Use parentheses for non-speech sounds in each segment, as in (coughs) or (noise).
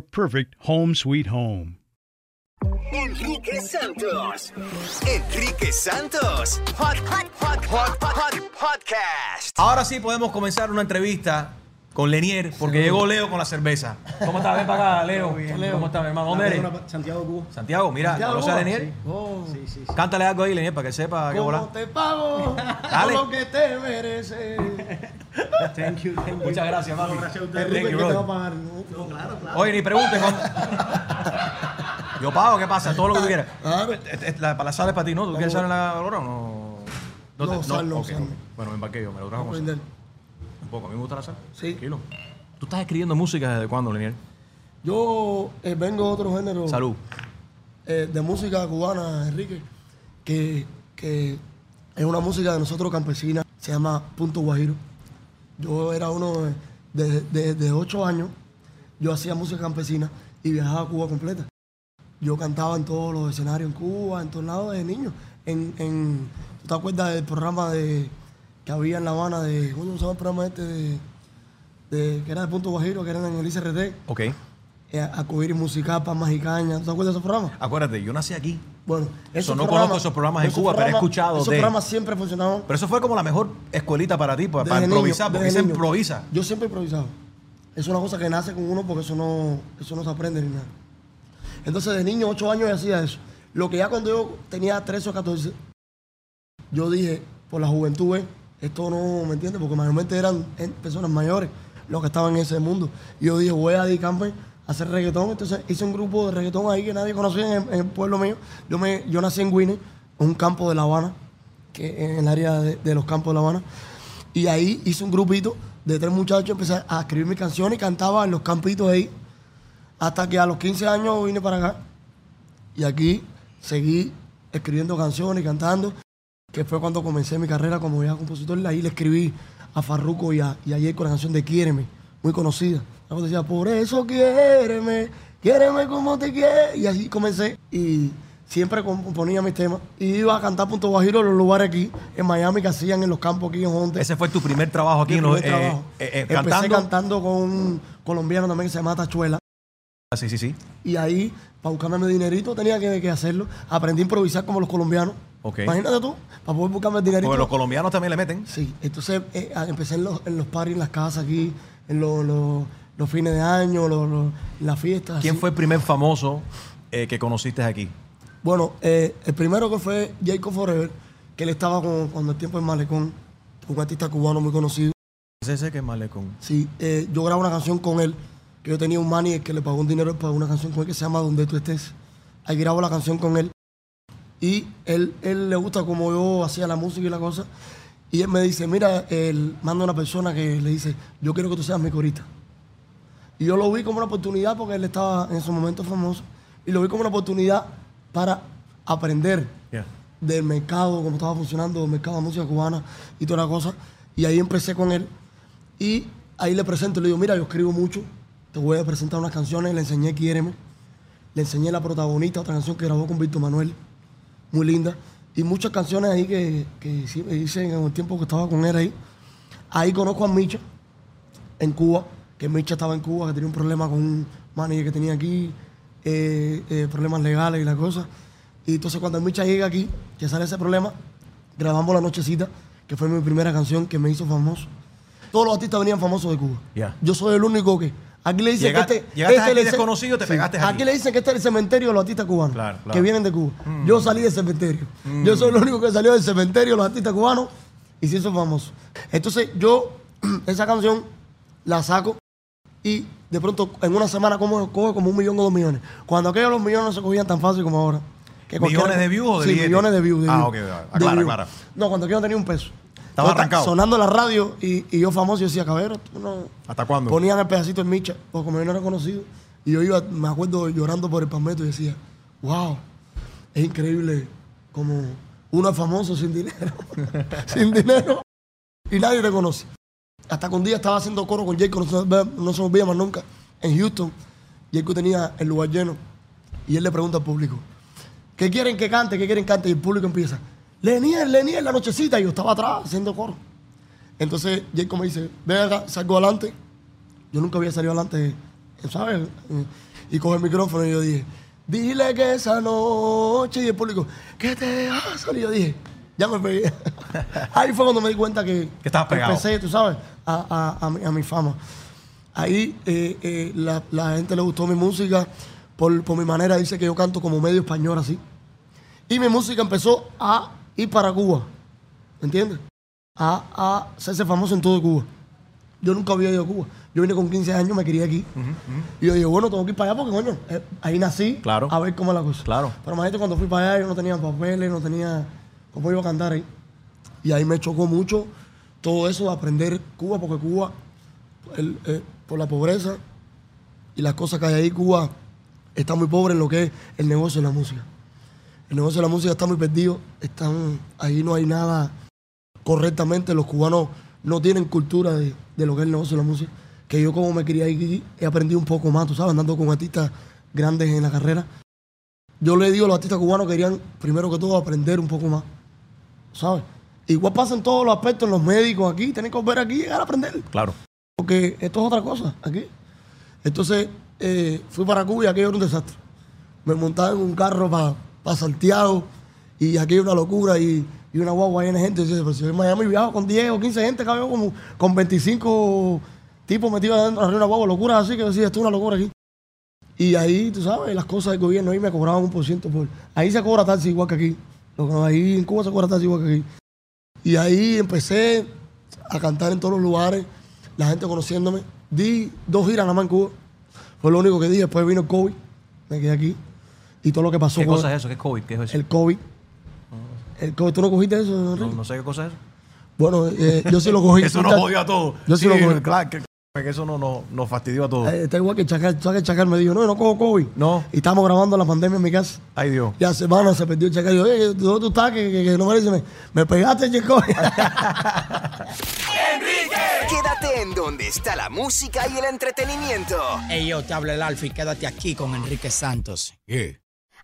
perfect home sweet home. Enrique Santos. Enrique Santos. Hot, hot, hot, hot, hot, podcast. Ahora sí podemos comenzar una entrevista con Lenier, porque llegó Leo con la cerveza. ¿Cómo estás? Ven para acá, Leo. ¿Cómo estás, mi hermano? ¿Dónde eres? Santiago Cuba. Santiago, mira, Santiago ¿conoces a Lenier? sí. Oh, sí, sí, sí. Cántale algo ahí, Lenier, para que sepa que ¿Cómo volá. te pago Dale. lo que te mereces? Thank you, thank you. Muchas gracias, papi. No, gracias a usted, Thank you, te va a pagar. No, no, claro, claro. Oye, ni preguntes. cuándo- Yo pago, ¿qué pasa? Todo lo que tú quieras. Claro. Eh, eh, La, para la sala es para ti, ¿no? ¿Tú quieres salir en la hora o no? No, no, ok, sal no. ok. Bueno, me embarqué yo, me lo trajo con. Un poco, a mí me gusta la sal. Sí. Tranquilo. ¿Tú estás escribiendo música desde cuándo, Lenier? Yo eh, vengo de otro género Salud. eh, de música cubana, Enrique, que, que es una música de nosotros campesina, se llama Punto Guajiro. Yo era uno de, de, de ocho años, yo hacía música campesina y viajaba a Cuba completa. Yo cantaba en todos los escenarios en Cuba, en todos lados de niños. En, en, ¿Tú te acuerdas del programa de, que había en La Habana de, ¿cómo se llama el programa este de, de- que era de Punto Guajiro, que era en el ICRT? Ok. Eh, Acudir musical, Pan Magicaña. ¿Tú te acuerdas de esos programas? Acuérdate, yo nací aquí. Bueno, Eso, no conozco esos programas en Cuba, pero he escuchado Esos de- programas siempre funcionaban. Pero eso fue como la mejor escuelita para ti, para, improvisar, niño, porque se niño. improvisa. Yo siempre he improvisado. Es una cosa que nace con uno porque eso no, eso no se aprende ni nada. Entonces, de niño, 8 años, yo hacía eso. Lo que ya cuando yo tenía 13 o 14, yo dije, por la juventud, eh, esto no, ¿me entiendes? Porque mayormente eran personas mayores los que estaban en ese mundo. Y yo dije, voy a dedicarme a hacer reggaetón. Entonces hice un grupo de reggaetón ahí que nadie conocía en, el- pueblo mío. Yo, me, yo nací en Guine, un campo de La Habana, que en el área de los campos de La Habana. Y ahí hice un grupito de tres muchachos, empecé a escribir mis canciones y cantaba en los campitos ahí. Hasta que a los 15 años vine para acá. Y aquí seguí escribiendo canciones y cantando, que fue cuando comencé mi carrera como ya compositor. Ahí le escribí a Farruko y a, y a Jay con la canción de Quiéreme, muy conocida. Luego decía, por eso quiéreme, quiéreme como te quieres. Y así comencé y siempre componía mis temas. Y iba a cantar Punto Guajiro en los lugares aquí, en Miami, que hacían en los campos aquí en Honte. Ese fue tu primer trabajo aquí Mi en los- primer eh, trabajo. eh, eh, Empecé cantando. cantando con un colombiano también que se llama Tachuela. Ah, sí, sí, sí. Y ahí, para buscarme mi dinerito, tenía que, que hacerlo. Aprendí a improvisar como los colombianos. Ok. Imagínate tú, para poder buscarme el dinerito. Porque los colombianos también le meten. Sí, entonces eh, empecé en los, en los parties, en las casas aquí, en los, los- los fines de año, los, las fiestas. ¿Quién así. fue el primer famoso eh, que conociste aquí? Bueno, eh, el primero que fue Jacob Forever, que él estaba con, cuando el tiempo en Malecón, un artista cubano muy conocido. Ese ese que es Malecón. Sí, eh, yo grabé una canción con él, que yo tenía un manager que le pagó un dinero para una canción con él que se llama Donde tú estés. Ahí grabo la canción con él. Y él, él le gusta como yo hacía la música y la cosa. Y él me dice, mira, él manda una persona que le dice, yo quiero que tú seas mi corista. Y yo lo vi como una oportunidad porque él estaba en ese momento famoso. Y lo vi como una oportunidad para aprender Yeah. del mercado, cómo estaba funcionando el mercado de música cubana y toda la cosa. Y ahí empecé con él. Y ahí le presento, le digo, mira, yo escribo mucho, te voy a presentar unas canciones, le enseñé Quiéreme, le enseñé La Protagonista, otra canción que grabó con Víctor Manuel, muy linda. Y muchas canciones ahí que, que hice hice en el tiempo que estaba con él ahí. Ahí conozco a Micha, en Cuba, que Micha estaba en Cuba, que tenía un problema con un manager que tenía aquí, eh, eh, problemas legales y la cosa. Y entonces cuando Micha llega aquí, que sale ese problema, grabamos La Nochecita, que fue mi primera canción que me hizo famoso. Todos los artistas venían famosos de Cuba. Yo soy el único que... Aquí le dicen Llega- que este... llegaste este aquí desconocido, te pegaste aquí. Aquí le dicen que este es el cementerio de los artistas cubanos. Claro, claro. Que vienen de Cuba. Mm. Yo salí del cementerio. Yo soy el único que salió del cementerio de los artistas cubanos y se hizo famoso. Entonces yo (clears throat) esa canción la saco y de pronto en una semana como, coge como un millón o dos millones. Cuando aquellos los millones no se cogían tan fácil como ahora. Que ¿Millones de views o de Sí, millones de views. de Ah, views. ok, aclara, aclara. No, cuando aquello no tenía un peso. Estaba arrancado. Sonando la radio y, y yo famoso, yo decía, cabrero, tú no... ¿Hasta cuándo? Ponían el pedacito en Micha, porque como yo no era conocido. Y yo iba, me acuerdo, llorando por el palmeto y decía, wow, es increíble como uno es famoso sin dinero. (laughs) sin dinero. Y nadie te conoce. Hasta que un día estaba haciendo coro con Jacob, no no se olvida más nunca, en Houston. Jacob tenía el lugar lleno. Y él le pregunta al público, ¿qué quieren que cante? ¿Qué quieren que cante? Y el público empieza, Leniel, Leniel, la nochecita. Y yo estaba atrás haciendo coro. Entonces Jacob me dice, ven acá, salgo adelante. Yo nunca había salido adelante, ¿sabes? Y coge el micrófono y yo dije, dile que esa noche. Y el público, ¿qué te hace? Y yo dije, ya me pegué. (laughs) Ahí fue cuando me di cuenta que, Que estabas pegado. empecé, tú sabes, a, a- a mi, a mi fama. Ahí eh, eh, la, la gente le gustó mi música por, por mi manera. Dice que yo canto como medio español así. Y mi música empezó a ir para Cuba. ¿Me entiendes? A, a hacerse famoso en todo Cuba. Yo nunca había ido a Cuba. Yo vine con 15 años, me quería aquí. Y yo dije, bueno, tengo que ir para allá porque, coño, eh, ahí nací. Claro. A ver cómo es la cosa. Claro. Pero imagínate cuando fui para allá, yo no tenía papeles, no tenía cómo iba a cantar ahí. Y ahí me chocó mucho todo eso de aprender Cuba, porque Cuba, el- eh, por la pobreza y las cosas que hay ahí, Cuba está muy pobre en lo que es el negocio de la música. El negocio de la música está muy perdido, están, ahí no hay nada correctamente, los cubanos no tienen cultura de, de lo que es el negocio de la música. Que yo como me quería aquí, he aprendido un poco más, tú sabes, andando con artistas grandes en la carrera. Yo le digo a los artistas cubanos que querían, primero que todo, aprender un poco más, ¿sabes? Igual pasa en todos los aspectos, en los médicos aquí, tienen que volver aquí y llegar a aprender. Claro. Porque esto es otra cosa aquí. Entonces, eh, fui para Cuba y aquello era un desastre. Me montaba en un carro para Santiago y aquí era una locura y, una guagua llena gente. Yo decía, pero si yo en Miami viajo con 10 o 15 gente, cabrón, como con 25 tipos metidos adentro de una guagua, locuras así que yo decía, esto es una locura aquí. Y ahí, tú sabes, las cosas del gobierno ahí me cobraban un por ciento por... Ahí se cobra taxi igual que aquí. Ahí en Cuba se cobra taxi igual que aquí. Y ahí empecé a cantar en todos los lugares, la gente conociéndome. Di dos giras nada más en Cuba. Fue lo único que di. Después vino el COVID. Me quedé aquí. Y todo lo que pasó ¿Qué cosa es eso? ¿Qué es COVID? ¿Qué es eso? el COVID. El COVID. ¿Tú no cogiste eso, no, Enrique? no sé qué cosa es eso. Bueno, eh, yo sí lo cogí. (laughs) Eso nos jodió a todos. Yo sí, Sí, lo cogí. claro, que- Que eso no, no- nos fastidió a todos. Eh, está igual que Chacal. ¿Sabes que Chacal me dijo, no, yo no cojo COVID? No. Y estamos grabando la pandemia en mi casa. Ay, Dios. Ya semana se perdió el Chacal. Y yo, oye, ¿dónde tú estás? Que, que- que no me dice, me, me pegaste, chico. (laughs) Quédate en donde está la música y el entretenimiento. Hey, yo, te habla el Alfie. Quédate aquí con Enrique Santos.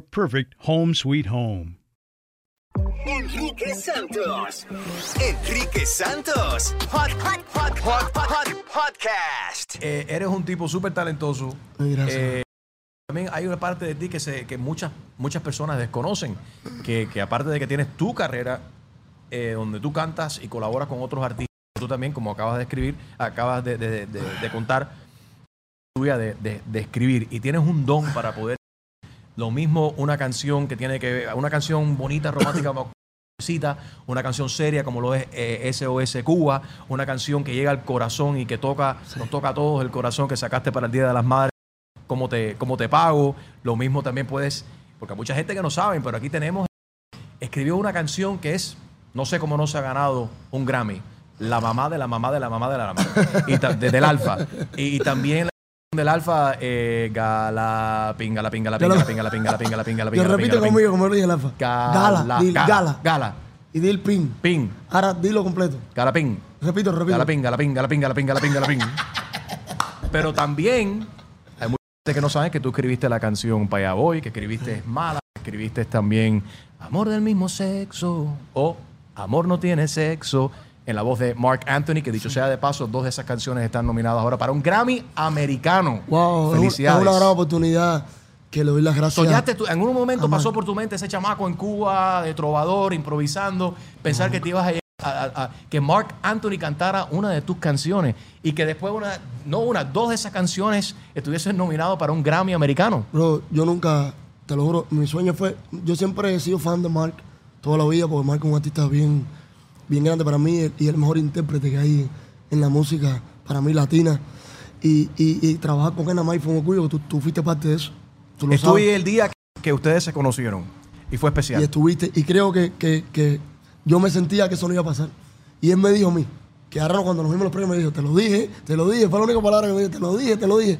perfect home sweet home. Enrique Santos. Enrique Santos. Hot, hot, hot, hot, hot, hot podcast. Eh, eres un tipo súper talentoso. Gracias. Eh, también hay una parte de ti que, se, que muchas, muchas personas desconocen, que, que aparte de que tienes tu carrera, eh, donde tú cantas y colaboras con otros artistas, tú también, como acabas de escribir, acabas de, de- de- de contar, tuya de, de- de escribir, y tienes un don para poder... Lo mismo una canción que tiene que ver, una canción bonita, romántica, cita, una canción seria como lo es eh, SOS Cuba, una canción que llega al corazón y que toca, nos toca a todos el corazón que sacaste para el Día de las Madres, cómo te, cómo te pago, lo mismo también puedes, porque hay mucha gente que no saben, pero aquí tenemos, escribió una canción que es no sé cómo no se ha ganado un Grammy. La mamá de la mamá de la mamá de la mamá. Y del alfa. Y, y también del alfa, eh, gala, pinga, la pinga, la pinga, la pinga, la pinga, la pinga, la pinga, la pinga. Yo la repito pinga, la conmigo, como lo dije el alfa. Gala, Gala, gala. Y dil pin. Pin, Ahora dilo completo. gala, pin. Repito, repito. Gala, pinga, la pinga, la pinga, la pinga, la pinga, la pinga. Pero también hay mucha gente que no sabe que tú escribiste la canción Paya Boy, que escribiste Es Mala, que escribiste también Amor del mismo sexo o Amor no tiene sexo, en la voz de Mark Anthony, que dicho sea de paso, dos de esas canciones están nominadas ahora para un Grammy americano. Wow, Felicidades. Es una gran oportunidad que le doy las gracias. Soñaste tú- en un momento Amar. pasó por tu mente ese chamaco en Cuba, de trovador, improvisando, pensar que te ibas a, a- a- que Mark Anthony cantara una de tus canciones y que después una, no una, dos de esas canciones estuviesen nominados para un Grammy americano. Bro, yo nunca, te lo juro, mi sueño fue, yo siempre he sido fan de Mark toda la vida porque Mark es un artista bien, bien grande para mí y el mejor intérprete que hay en la música para mí latina. Y, y, y trabajar con nada más fue un orgullo tú, tú fuiste parte de eso. Tú lo Estuve sabes. el día que ustedes se conocieron y fue Y especial. estuviste, y creo que, que- que yo me sentía que eso no iba a pasar. Y él me dijo a mí, que ahora cuando nos vimos los premios, me dijo, te lo dije, te lo dije, fue la única palabra que me dijo, te lo dije, te lo dije.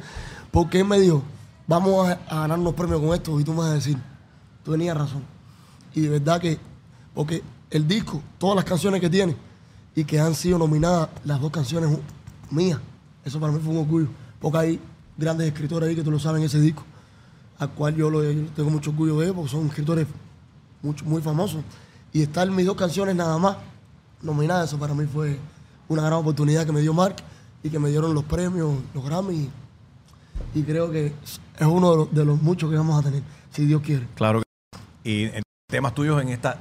Porque él me dijo, vamos a, a ganar los premios con esto, y tú me vas a decir, tú tenías razón. Y de verdad que, porque el disco, todas las canciones que tiene, y que han sido nominadas, las dos canciones mías, eso para mí fue un orgullo. Porque hay grandes escritores ahí que tú lo sabes en ese disco al cual yo, lo, tengo mucho orgullo de ellos porque son escritores mucho, muy famosos. Y estar mis dos canciones nada más nominadas, eso para mí fue una gran oportunidad que me dio Mark y que me dieron los premios, los Grammy. Y creo que es uno de los, muchos que vamos a tener, si Dios quiere. Claro que Y temas tuyos en esta,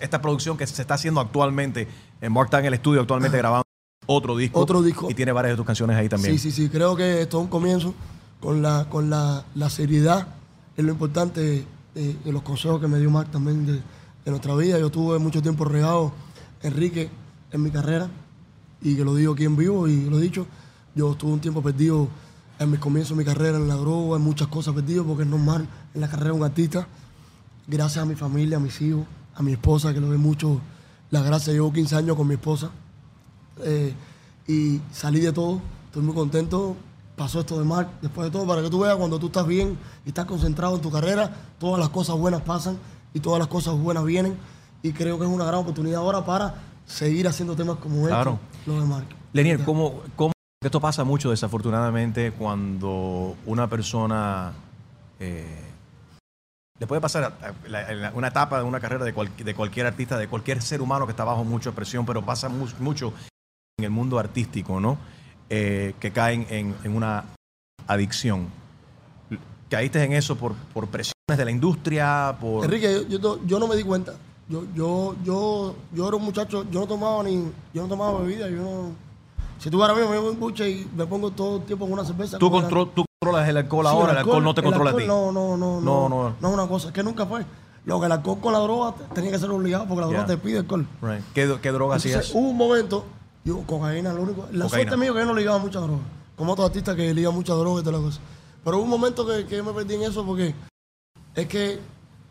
esta producción que se está haciendo actualmente, en Mark está en el estudio actualmente grabando otro disco. Otro disco. Y tiene varias de tus canciones ahí también. Sí, sí, sí. Creo que esto es un comienzo con la, con la, la seriedad. Es lo importante eh, de los consejos que me dio Mark también de, de nuestra vida. Yo tuve mucho tiempo regado, Enrique, en mi carrera. Y que lo digo aquí en vivo y lo he dicho. Yo estuve un tiempo perdido en mis comienzos de mi carrera, en la droga, en muchas cosas perdido, porque es normal en la carrera de un artista. Gracias a mi familia, a mis hijos, a mi esposa, que lo ve mucho. Las gracias, llevo 15 años con mi esposa. Eh, y salí de todo, estoy muy contento. Pasó esto de Mark, después de todo, para que tú veas cuando tú estás bien y estás concentrado en tu carrera, todas las cosas buenas pasan y todas las cosas buenas vienen. Y creo que es una gran oportunidad ahora para seguir haciendo temas como Claro. este, lo de Mark. Lenier, ¿cómo, cómo esto pasa mucho desafortunadamente cuando una persona eh, le puede pasar a- a- una etapa de una carrera de, cual- de cualquier artista, de cualquier ser humano que está bajo mucha presión, pero pasa mu- mucho en el mundo artístico, ¿no? Eh, que caen en, en una adicción. ¿Caíste en eso por, por presiones de la industria? Por... Enrique, yo, yo, to- yo no me di cuenta. Yo, yo, yo, yo era un muchacho, yo no tomaba ni, yo no tomaba bebida, yo no. Si tú ahora mismo me voy un buche y me pongo todo el tiempo en una cerveza. ¿Tú, control- tú controlas el alcohol ahora, el alcohol, no te el controla a ti. No, no, no, No, no, no. no. es una cosa, es que nunca fue. Lo que el alcohol con la droga te- tenía que ser obligado porque la droga te pide alcohol. ¿Qué, qué droga hacías? hubo un momento, yo cocaína, lo único. La suerte mía que yo no ligaba mucha droga. Como otros artistas que ligan mucha droga y toda la cosa. Pero hubo un momento que, que me perdí en eso porque es que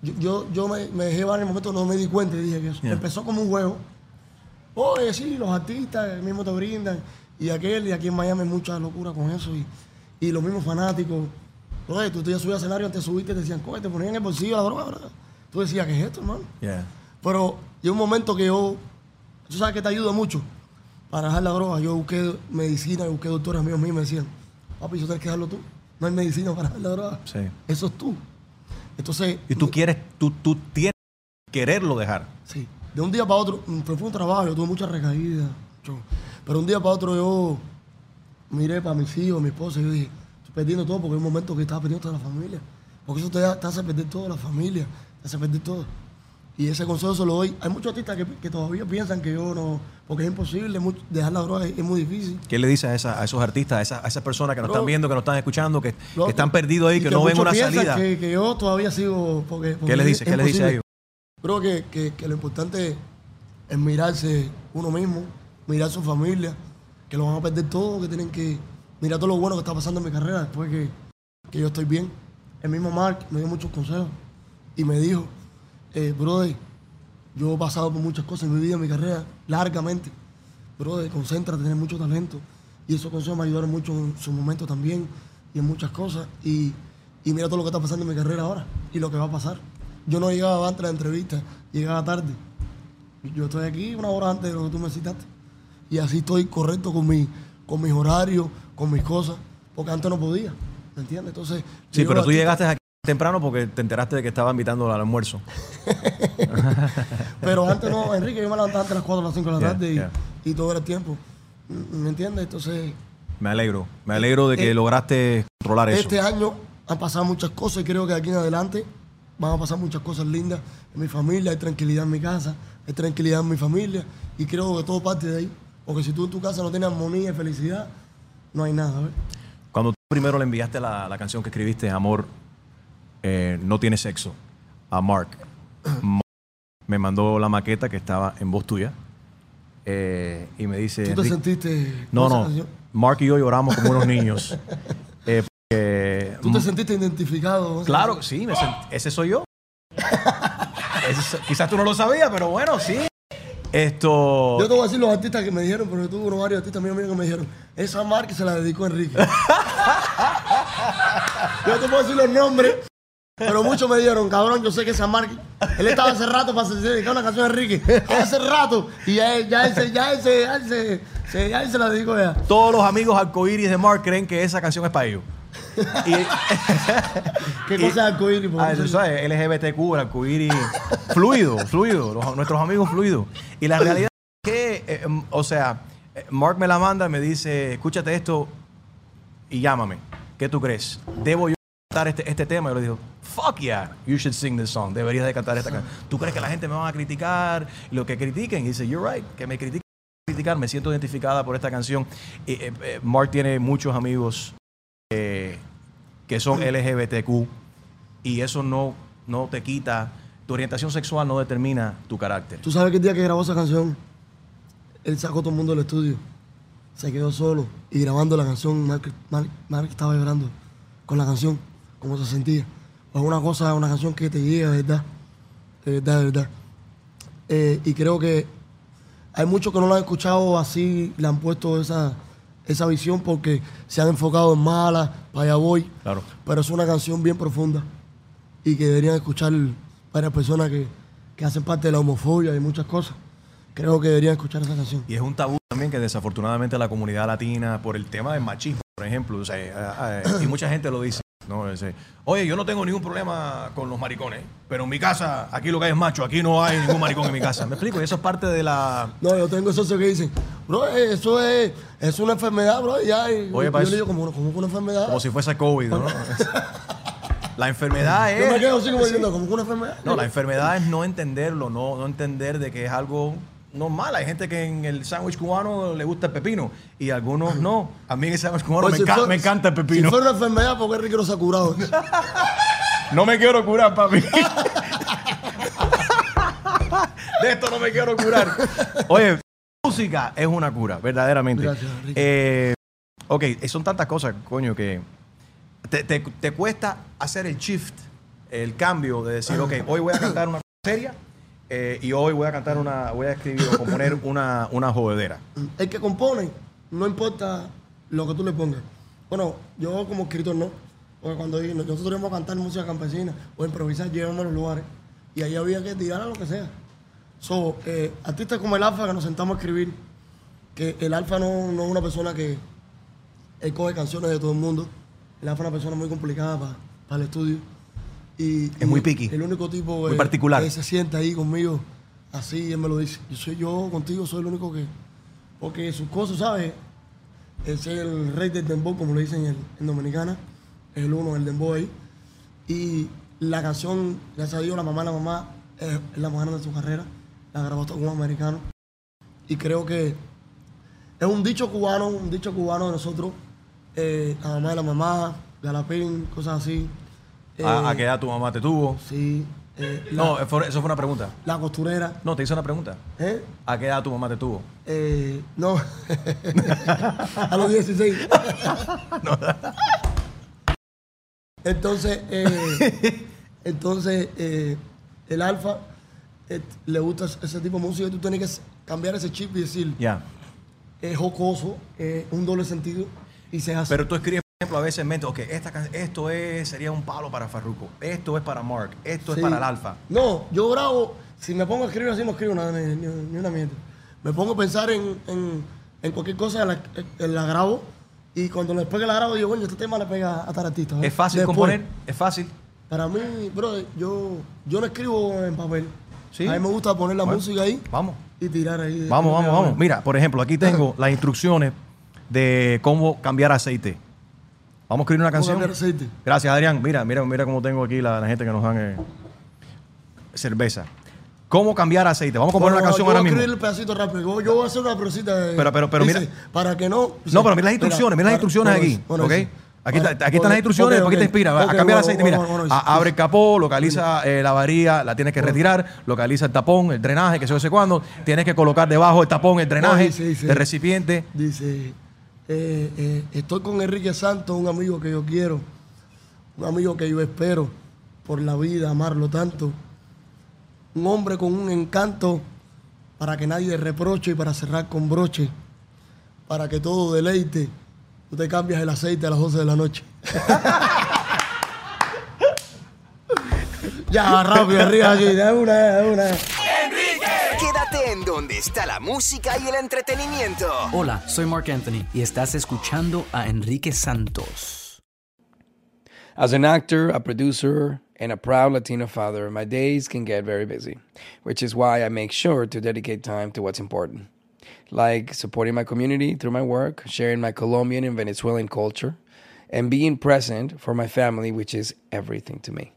yo, yo, me, me dejé varios momentos, no me di cuenta y dije que eso. Yeah. Empezó como un juego. Oye, sí, los artistas mismos te brindan. Y aquel, y aquí en Miami hay mucha locura con eso. Y, y los mismos fanáticos. Oye, tú, tú ya subías al escenario, antes subiste y te decían, coge, te ponían en el bolsillo la droga, ¿verdad? Tú decías, ¿qué es esto, hermano? Yeah. Pero llegó un momento que yo, tú sabes que te ayuda mucho para dejar la droga. Yo busqué medicina, busqué doctores amigos míos y me decían, papi, eso tienes que dejarlo tú. No hay medicina para dejar la droga. Sí. Eso es tú. Entonces, Y tú quieres, tú, tú tienes que quererlo dejar. sí, de un día para otro, fue un trabajo, yo tuve muchas recaídas. mucho. Pero un día para otro yo miré para mis hijos, mi esposa, y yo dije, estoy perdiendo todo porque hay un momento que estaba perdiendo toda la familia. Porque eso te, te hace perder toda la familia, te hace perder todo. Y ese consejo se lo doy. Hay muchos artistas que, que todavía piensan que yo no, porque es imposible, mucho- dejar la droga es, es muy difícil. ¿Qué le dices a, esa- a esos artistas, a, esa- a esas personas que nos están viendo, que nos están escuchando, que, están perdidos ahí, que, no ven una salida? Que, que yo todavía sigo. Porque, porque ¿Qué es- dices? es ¿Qué les dices a ellos? Creo que lo importante es mirarse uno mismo, mirar su familia, que lo van a perder todo, que tienen que mirar todo lo bueno que está pasando en mi carrera después que, que yo estoy bien. El mismo Mark me dio muchos consejos y me dijo, eh, brother, Yo he pasado por muchas cosas en mi vida, en mi carrera, largamente. Brother, concéntrate, tienes mucho talento. Y esos consejos me ayudaron mucho en su momento también y en muchas cosas. Y, y mira todo lo que está pasando en mi carrera ahora y lo que va a pasar. Yo no llegaba antes de la entrevista, llegaba tarde. Yo estoy aquí una hora antes de lo que tú me citaste. Y así estoy correcto con, mi, con mis horarios, con mis cosas, porque antes no podía. ¿Me entiendes? Entonces. Sí, pero tú llegaste aquí temprano porque te enteraste de que estaba invitando al almuerzo. Pero antes no, Enrique, yo me levantaba antes de las 4 o las 5 de la Yeah, tarde y, yeah. y todo era tiempo. ¿Me entiendes? Entonces, Me alegro. Me alegro de que Eh, lograste controlar eso. este año han pasado muchas cosas y creo que de aquí en adelante van a pasar muchas cosas lindas en mi familia, hay tranquilidad en mi casa, hay tranquilidad en mi familia y creo que todo parte de ahí. Porque si tú en tu casa no tienes armonía y felicidad, no hay nada. Cuando tú primero le enviaste la, la canción que escribiste, Amor, eh, no tiene sexo, a Mark, (clears throat) me mandó la maqueta que estaba en voz tuya eh, y me dice... ¿Tú te "Rick, sentiste No, no. canción? Mark y yo lloramos como unos niños. (laughs) Eh, porque- ¿Tú te sentiste identificado? Claro, sí, me ese soy yo. (laughs) Quizás tú no lo sabías, pero bueno, sí. Esto. Yo te voy a decir los artistas que me dijeron, pero yo tuve unos varios artistas míos míos que me dijeron, esa marca se la dedicó a Enrique. (laughs) yo te puedo decir los nombres, pero muchos me dijeron, cabrón, yo sé que esa marca, él estaba hace rato para dedicar una canción a Enrique, hace rato, y ya, él- ya, él, se- ya, él se, ya, él se, ya él se la dedicó ya. Todos los amigos arcoíris de Mark creen que esa canción es para ellos. Y- (laughs) ¿Qué cosa es arcoíris? Ah, tú sabes, LGBTQ, arcoíris fluido, fluido, los- nuestros amigos fluidos. Y la realidad es que, eh, em, o sea, eh, Mark me la manda me dice, escúchate esto y llámame. ¿Qué tú crees? ¿Debo yo cantar este, este tema? Y yo le digo, fuck yeah, you should sing this song. Deberías de cantar esta canción. ¿Tú crees que la gente me va a criticar? Lo que critiquen, y dice, you're right, que me critiquen, criticar, me siento identificada por esta canción. Eh, eh, Mark tiene muchos amigos eh, que son LGBTQ y eso no, no te quita, tu orientación sexual no determina tu carácter. ¿Tú sabes que el día que grabó esa canción, él sacó todo el mundo del estudio, se quedó solo y grabando la canción, Mark, Mark- estaba llorando con la canción, cómo se sentía. Es una cosa, una canción que te llega, de verdad, de verdad, de verdad. Eh, y creo que hay muchos que no lo han escuchado así, le han puesto esa, esa visión porque se han enfocado en mala, para allá voy. Claro. Pero es una canción bien profunda y que deberían escuchar varias personas que, que hacen parte de la homofobia y muchas cosas. Creo que deberían escuchar esa canción. Y es un tabú también que desafortunadamente la comunidad latina, por el tema del machismo, por ejemplo, o sea, eh, eh, y mucha gente lo dice, ¿no? Dice, Oye, yo no tengo ningún problema con los maricones, pero en mi casa, aquí lo que hay es macho, aquí no hay ningún maricón en mi casa. ¿Me explico? Y eso es parte de la... No, yo tengo socios que dicen, bro, eso es, es una enfermedad, bro. y Ya, y- Oye, yo eso- le digo, como, una enfermedad. Como si fuese COVID, ¿no? (laughs) La enfermedad yo me es... quedo así como diciendo, como una enfermedad. No, la enfermedad es no entenderlo, no, no entender de que es algo normal. Hay gente que en el sándwich cubano le gusta el pepino y algunos no. A mí en el sándwich cubano Oye, me, si enca- fuera- me encanta el pepino. Si fuera una enfermedad, ¿por qué Enrique no se ha curado? (laughs) No me quiero curar, papi. De esto no me quiero curar. Oye, música es una cura, verdaderamente. Gracias, Enrique. Eh, ok, son tantas cosas, coño, que te, te- te cuesta hacer el shift, el cambio de decir, ok, hoy voy a cantar una seria eh, y hoy voy a cantar una, voy a escribir o componer (laughs) una, una jodedera. El que compone, no importa lo que tú le pongas. Bueno, yo como escritor no. Porque cuando nosotros íbamos a cantar música campesina o improvisar, llegamos a los lugares y ahí había que tirar a lo que sea. So, eh, artistas como el Alfa que nos sentamos a escribir, que el Alfa no, no es una persona que él coge canciones de todo el mundo. El Alfa es una persona muy complicada para el estudio. Y, Es muy picky. El único tipo Muy eh, particular. que se sienta ahí conmigo así, él me lo dice. Yo soy yo contigo, soy el único que. Porque sus cosas, ¿sabes? Es el rey del dembow, como le dicen en, en Dominicana. Es el uno del dembow ahí. Y la canción, gracias a Dios, la mamá, la mamá, es, es la grande de su carrera. La grabó con un americano. Y creo que es un dicho cubano, un dicho cubano de nosotros. eh, la mamá de la mamá, Galapín, cosas así. ¿A, a Eh, qué edad tu mamá te tuvo? Sí. eh, la, No, fue- eso fue una pregunta. la costurera. No, te hice una pregunta. ¿eh? ¿A qué edad tu mamá te tuvo? Eh, no. (laughs) a los 16. entonces, eh, entonces eh, el alfa, eh, le gusta ese tipo de música, tú tienes que cambiar ese chip y decir, Ya. es jocoso, es un doble sentido y se hace. Pero tú escribes, ejemplo, a veces en mente, ok, esta, esto es, sería un palo para Farruko, esto es para Mark, esto Sí. es para el Alfa. No, yo grabo, si me pongo a escribir así, no escribo nada, ni, ni- ni una mierda. Me pongo a pensar en, en- en cualquier cosa, la, eh, la grabo y cuando después que la grabo, digo, bueno, este tema le pega a tal artista. ¿ves? ¿Es fácil Después, componer? ¿Es fácil? Para mí, bro, yo, yo no escribo en papel. Sí. A mí me gusta poner la Bueno, música ahí Vamos. y tirar ahí. Vamos, vamos, vamos. (laughs) Mira, por ejemplo, aquí tengo las instrucciones de cómo cambiar aceite. Vamos a escribir una ¿Cómo canción. Gracias, Adrián. Mira, mira, mira cómo tengo aquí la, la gente que nos dan eh, cerveza. ¿Cómo cambiar aceite? Vamos a componer Bueno, una canción yo ahora voy a mismo. escribir el pedacito rápido. Yo, yo voy a hacer una prosita. de- Pero- pero- pero dice, mira- Para que no. No, pero mira las instrucciones, mira las instrucciones bueno, aquí. bueno. Aquí, está- aquí están las instrucciones, ok, ¿para qué te inspira? A Ok, cambiar aceite, mira. a- abre el capó, localiza eh, la varilla, la tienes que retirar, localiza el tapón, el drenaje, que se sé cuándo. Tienes que colocar debajo el tapón, el drenaje sí. del recipiente. Dice, eh, eh, estoy con Enrique Santos, un amigo que yo quiero, un amigo que yo espero por la vida, amarlo tanto. Un hombre con un encanto para que nadie reproche y para cerrar con broche, para que todo deleite. Tú te cambias el aceite a las 12 de la noche. (laughs) ya, rápido, arriba aquí, de una, de una. Quédate en donde está la música y el entretenimiento. Hola, soy Mark Anthony y estás escuchando a Enrique Santos. As an actor, a producer, and a proud Latino father, my days can get very busy, which is why I make sure to dedicate time to what's important, like supporting my community through my work, sharing my Colombian and Venezuelan culture, and being present for my family, which is everything to me.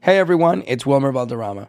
Hey everyone, it's Wilmer Valderrama,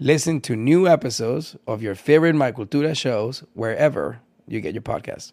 Listen to new episodes of your favorite My Cultura shows wherever you get your podcasts.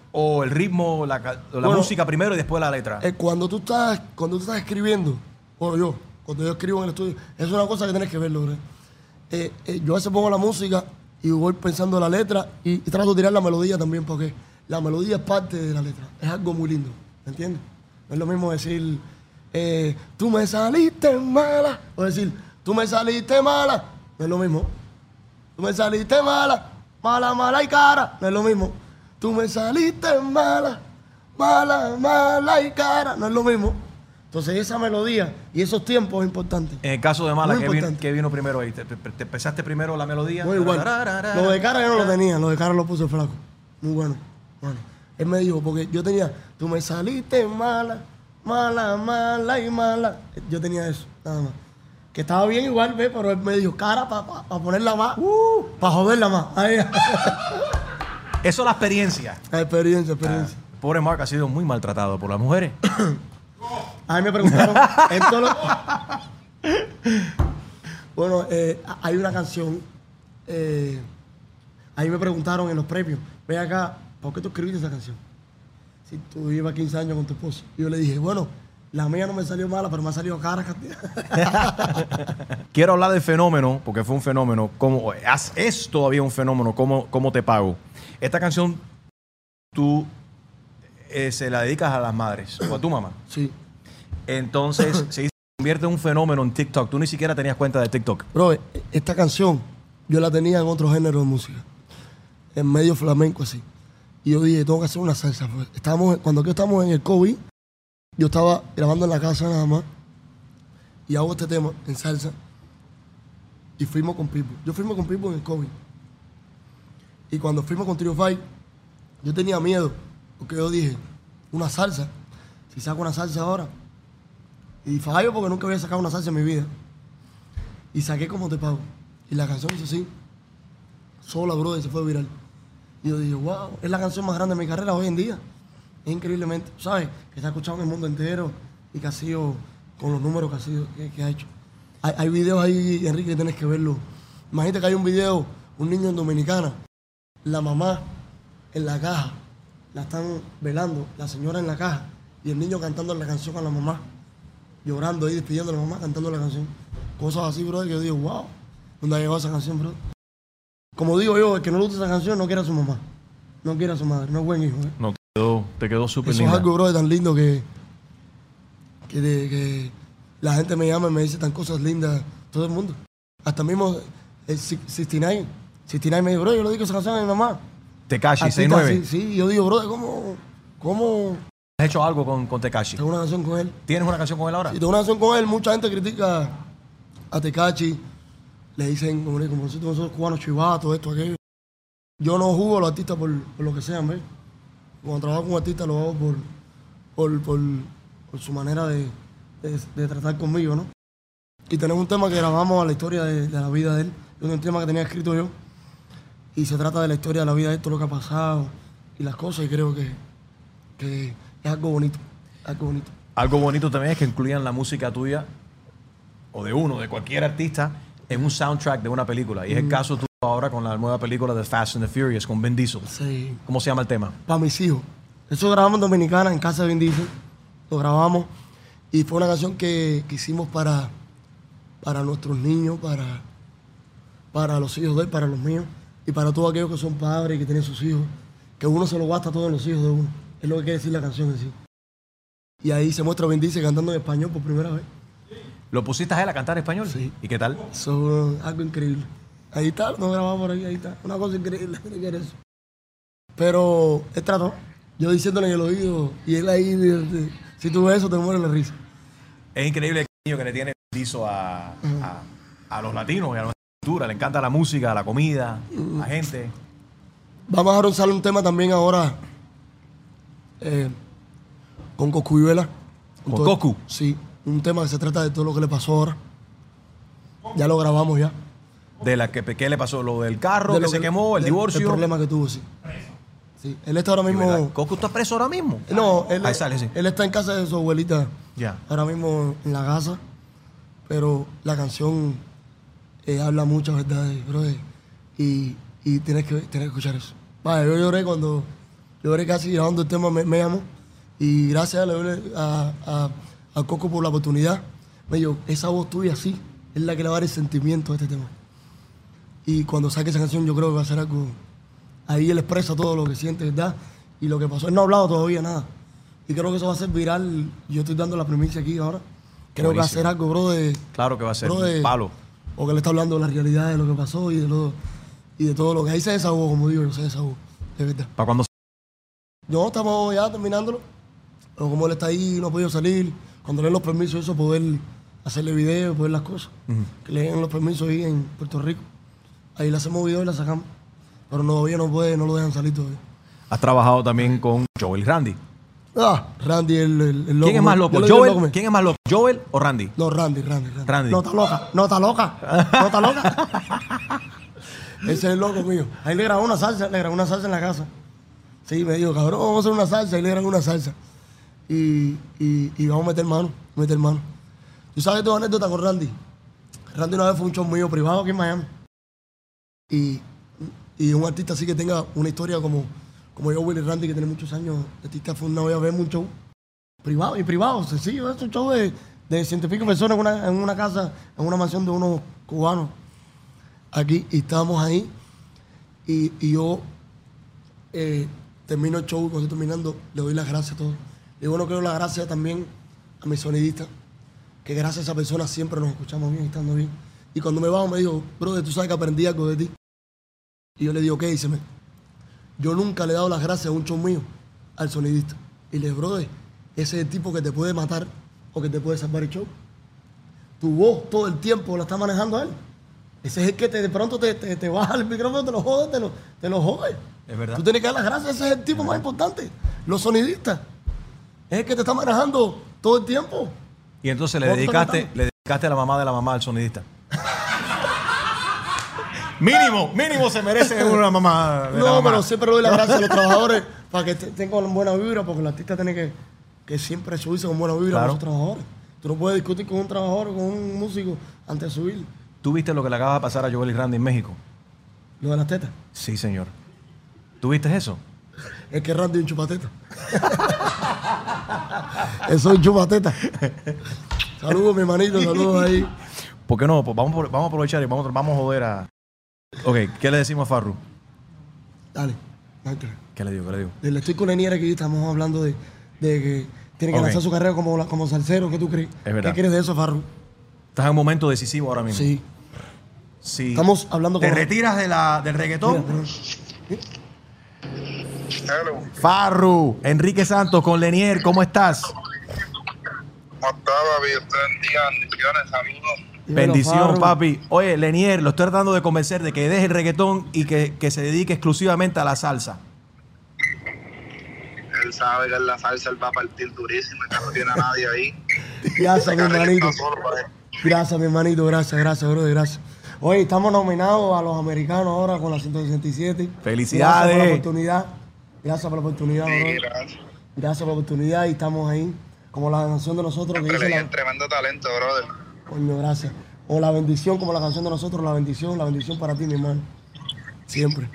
o el ritmo, la, ca- la Bueno, música primero y después la letra? Eh, cuando tú estás cuando tú estás escribiendo, o yo, cuando yo escribo en el estudio, es una cosa que tienes que verlo, ¿verdad? Eh, eh, yo a veces pongo la música y voy pensando la letra y, y trato de tirar la melodía también, porque la melodía es parte de la letra. Es algo muy lindo, ¿me entiendes? No es lo mismo decir, eh, tú me saliste mala, o decir, tú me saliste mala, no es lo mismo. Tú me saliste mala, mala, mala y cara, no es lo mismo. Tú me saliste mala, mala, mala y cara, no es lo mismo. Entonces esa melodía y esos tiempos es importante. En el caso de Mala, Muy ¿qué vino, importante. qué vino primero ahí? ¿Te, te- te empezaste primero la melodía? No, igual. Lo de cara yo no lo tenía, lo de cara lo puse flaco. Muy bueno. Bueno, él me dijo, porque yo tenía, tú me saliste mala, mala, mala y mala. Yo tenía eso, nada más. Que estaba bien igual, ¿ves? Pero él me dijo, cara para ponerla más, para joderla más. Ahí. Eso es la experiencia. La experiencia, experiencia. Pobre Mark ha sido muy maltratado por las mujeres. (coughs) A mí me preguntaron. lo- (coughs) bueno, eh, hay una canción. eh, ahí me preguntaron en los premios. Ve acá, ¿por qué tú escribiste esa canción? Si tú llevas 15 años con tu esposo. Y yo le dije, bueno, la mía no me salió mala, pero me ha salido cara. (laughs) Quiero hablar del fenómeno, porque fue un fenómeno. Como, es todavía un fenómeno, ¿cómo, cómo te pago? Esta canción tú eh, se la dedicas a las madres o a tu mamá. Sí. Entonces (laughs) se convierte en un fenómeno en TikTok. Tú ni siquiera tenías cuenta de TikTok. Bro, esta canción yo la tenía en otro género de música, en medio flamenco así. Y yo dije, tengo que hacer una salsa. pues. Estábamos, cuando aquí estábamos en el COVID, yo estaba grabando en la casa nada más y hago este tema en salsa y fuimos con Pipo. Yo fuimos con Pipo en el COVID. Y cuando fuimos con Trio Five, yo tenía miedo porque yo dije, una salsa, si saco una salsa ahora, y fallo porque nunca había sacado una salsa en mi vida. Y saqué como te pago. Y la canción hizo así. Sola, bro, y se fue viral. Y yo dije, wow, es la canción más grande de mi carrera hoy en día. Es increíblemente, ¿sabes? Que se ha escuchado en el mundo entero y que ha sido, con los números que ha, sido, que, que ha hecho. Hay, hay videos ahí, Enrique, que tienes que verlo. Imagínate que hay un video, un niño en Dominicana, la mamá en la caja, la están velando, la señora en la caja, y el niño cantando la canción a la mamá llorando ahí, despidiendo a la mamá, cantando la canción. Cosas así, bro, que yo digo, wow, ¿dónde ha llegado esa canción, bro? Como digo yo, el que no le gusta esa canción no quiere a su mamá, no quiere a su madre, no es buen hijo. ¿eh? No, te quedó, te quedó súper Eso es algo, bro, tan lindo que, que, de- que la gente me llama y me dice tan cosas lindas, todo el mundo. Hasta mismo el Si- 69, 69 me dijo, bro, yo le digo esa canción a mi mamá. Tekashi, Artista, 69. Sí, sí, yo digo, bro, ¿cómo, cómo ¿Has hecho algo con, con Tekashi? tengo una canción con él? ¿Tienes una canción con él ahora? Y tengo una canción con él, mucha gente critica a Tecachi, le dicen como, como nosotros cubanos chivatos, esto, aquello. Yo no jugo a los artistas por, por lo que sean, ¿ves? Cuando trabajo con un artista lo hago por, por, por, por su manera de, de- de tratar conmigo, ¿no? Y tenemos un tema que grabamos a la historia de, de la vida de él, es un tema que tenía escrito yo, y se trata de la historia de la vida de todo lo que ha pasado y las cosas, y creo que, que es algo bonito, algo bonito. Algo bonito también es que incluyan la música tuya o de uno, de cualquier artista, en un soundtrack de una película. Y es el Mm. caso tuyo ahora con la nueva película de Fast and the Furious con Vin Diesel. Sí. ¿Cómo se llama el tema? para mis hijos. Eso grabamos en Dominicana, en casa de Diesel. Lo grabamos y fue una canción que, que hicimos para, para nuestros niños, para, para los hijos de él, para los míos y para todos aquellos que son padres y que tienen sus hijos. Que uno se lo gasta a todos los hijos de uno. Es lo que quiere decir la canción en sí. Y ahí se muestra Diesel cantando en español por primera vez. ¿Lo pusiste a él a cantar español? Sí. ¿Y qué tal? Eso es algo increíble. Ahí está, no grabamos por ahí, ahí está. Una cosa increíble, (laughs) eso. Pero él trató, yo diciéndole en el oído, y él ahí, si tú ves eso, te mueres la risa. Es increíble el cariño que le tiene Dizo a, a, a los latinos y a cultura. Le encanta la música, la comida, la gente. Vamos a lanzar un tema también ahora eh, con Coscuyuela. ¿Con Coscu? Sí, un tema que se trata de todo lo que le pasó ahora. Ya lo grabamos ya. De la que, ¿Qué le pasó? Lo del carro De que lo se que- quemó, el divorcio. El problema que tuvo, sí. Sí, él está ahora mismo... ¿Coscu está preso ahora mismo? No, él, Ahí sale, sí. él está en casa de su abuelita, Ya. ahora mismo en la casa, pero la canción eh, habla muchas verdades, brother, y, y tienes, que, tienes que escuchar eso. Vaya, yo lloré cuando, lloré casi grabando el tema, me, me llamó, y gracias a, a, a Coco por la oportunidad, me dijo, esa voz tuya sí, es la que le va a dar el sentimiento a este tema. Y cuando saque esa canción yo creo que va a ser algo... Ahí él expresa todo lo que siente, ¿verdad? Y lo que pasó. Él no ha hablado todavía nada. Y creo que eso va a ser viral. Yo estoy dando la primicia aquí ahora. Creo que va a Buenísimo. ser algo, bro, de... Claro que va a ser bro, de- un palo. Porque él está hablando de la realidad de lo que pasó y de, lo, y de todo lo que... Ahí se desahogó, como digo, yo se desahogó. De verdad. ¿Para cuándo? No, estamos ya terminándolo. Pero como él está ahí, no ha podido salir. Cuando le den los permisos, eso, poder hacerle videos, poder las cosas. Que le den los permisos ahí en Puerto Rico. Ahí le hacemos videos y la sacamos. Pero no, todavía no puede, no lo dejan salir todavía. Has trabajado también con Joel Randy. Ah, Randy, el, el, el loco. ¿Quién es más loco? Joel, loco, ¿Quién es más loco? ¿Joel o Randy? No, Randy, Randy, Randy. Randy. No está loca, no está loca, no está loca. (laughs) Ese es el loco mío. Ahí le grabó una salsa, le grabó una salsa en la casa. Sí, me dijo, cabrón, vamos a hacer una salsa. Y le grabó una salsa. Y, y, y vamos a meter mano, meter mano. ¿Tú sabes tu anécdota con Randy? Randy una vez fue un show mío privado aquí en Miami. Y, y un artista así que tenga una historia como, como yo, Willy Randy, que tiene muchos años. El artista una vez a ver show privado y privado, sencillo. Es un show de, de pico personas en una, casa, en una mansión de unos cubanos. Aquí, estábamos ahí. Y, yo eh, termino el show, cuando estoy terminando, le doy las gracias a todos. Le digo, bueno, quiero las gracias también a mi sonidista, que gracias a esa persona siempre nos escuchamos bien, estando bien. Y cuando me bajo me dijo, brother, tú sabes que aprendí algo de ti. Y yo le digo, ¿qué? Díceme. Yo nunca le he dado las gracias a un show mío al sonidista. Y le digo, brother, ese es el tipo que te puede matar o que te puede salvar el show. Tu voz todo el tiempo la está manejando él. Ese es el que te, de pronto te, te, te baja el micrófono, te lo jode, te lo, te lo jode. Es verdad. Tú tienes que dar las gracias, ese es el tipo más importante. Los sonidistas. Es el que te está manejando todo el tiempo. Y entonces le ¿Cómo te dedicaste, le dedicaste a la mamá de la mamá al sonidista. Mínimo, mínimo se merece (laughs) una mamá de la No, mamá. pero siempre doy las gracias a los trabajadores para que te- tengan buena vibra, porque el artista tiene que, que siempre subirse con buena vibra Claro. con sus trabajadores. Tú no puedes discutir con un trabajador o con un músico antes de subir ¿Tú viste lo que le acaba de pasar a Joel y Randy en México? lo de las tetas. Sí, señor. ¿Tú viste eso? Es que Randy es un chupateta. (laughs) Eso es un chupateta. Saludos, mi hermanito, saludos ahí. ¿Por qué no? Pues vamos, vamos a aprovechar y vamos, vamos a joder a... Ok, ¿qué le decimos a Farru? Dale, dale. ¿Qué le digo? ¿Qué le digo? Le estoy con Lenier aquí, estamos hablando de, de que tiene que Ok. lanzar su carrera como, como salsero. ¿Qué tú crees? Es verdad. ¿Qué crees de eso, Farru? Estás en un momento decisivo ahora mismo. Sí. Sí. Estamos hablando ¿Te con- retiras de la, del reggaetón? Mira, Farru, Enrique Santos con Lenier, ¿cómo estás? ¿Cómo está, papi? Bendiciones, saludos. Bendición, papi. Oye, Lenier, lo estoy tratando de convencer de que deje el reggaetón y que, que se dedique exclusivamente a la salsa. Él sabe que en la salsa él va a partir durísimo, que no tiene a nadie ahí. (laughs) Gracias, mi hermanito. él. Gracias, mi hermanito. Gracias, gracias, bro. Gracias. Oye, estamos nominados a los americanos ahora con la 167. Felicidades. Gracias por la oportunidad. Gracias por la oportunidad, Sí, bro. gracias. Gracias por la oportunidad y estamos ahí. Como la canción de nosotros que dice le la... tremendo talento, brother. Coño, gracias. O la bendición, como la canción de nosotros, la bendición, la bendición para ti, mi hermano. Siempre.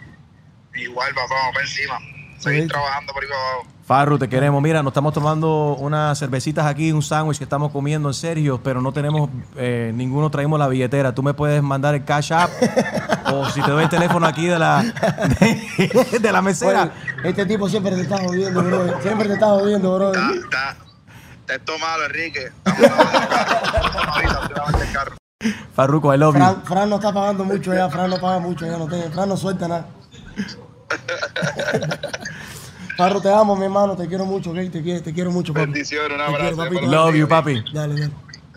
Igual, papá, vamos para encima. Seguir Sí. trabajando por ahí para abajo. Farru, te queremos. Mira, nos estamos tomando unas cervecitas aquí, un sándwich que estamos comiendo en Sergio, pero no tenemos, eh, ninguno traímos la billetera. Tú me puedes mandar el cash app (laughs) o si te doy el teléfono aquí de la, de, de la mesera. Oye, este tipo siempre te está jodiendo, bro. Siempre te está jodiendo, bro. Está, está, está esto malo, Enrique. Farruko, I love you. Fran, Fran no está pagando mucho ya, Fran no paga mucho ya, no tiene, Fran no suelta nada. Farro, te amo, mi hermano, te quiero mucho, ¿ok? Te quiero, te quiero mucho, papi. Bendiciones, un Te quiero, abrazo. papito. Love you, papi. Dale, dale.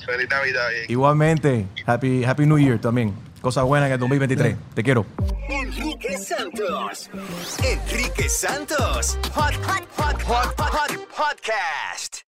Feliz Navidad. Igualmente, happy, happy New Year también. Cosas buenas en el 2023. Te quiero. Enrique Santos. Enrique Santos. Hot, hot, hot, hot, hot, hot podcast.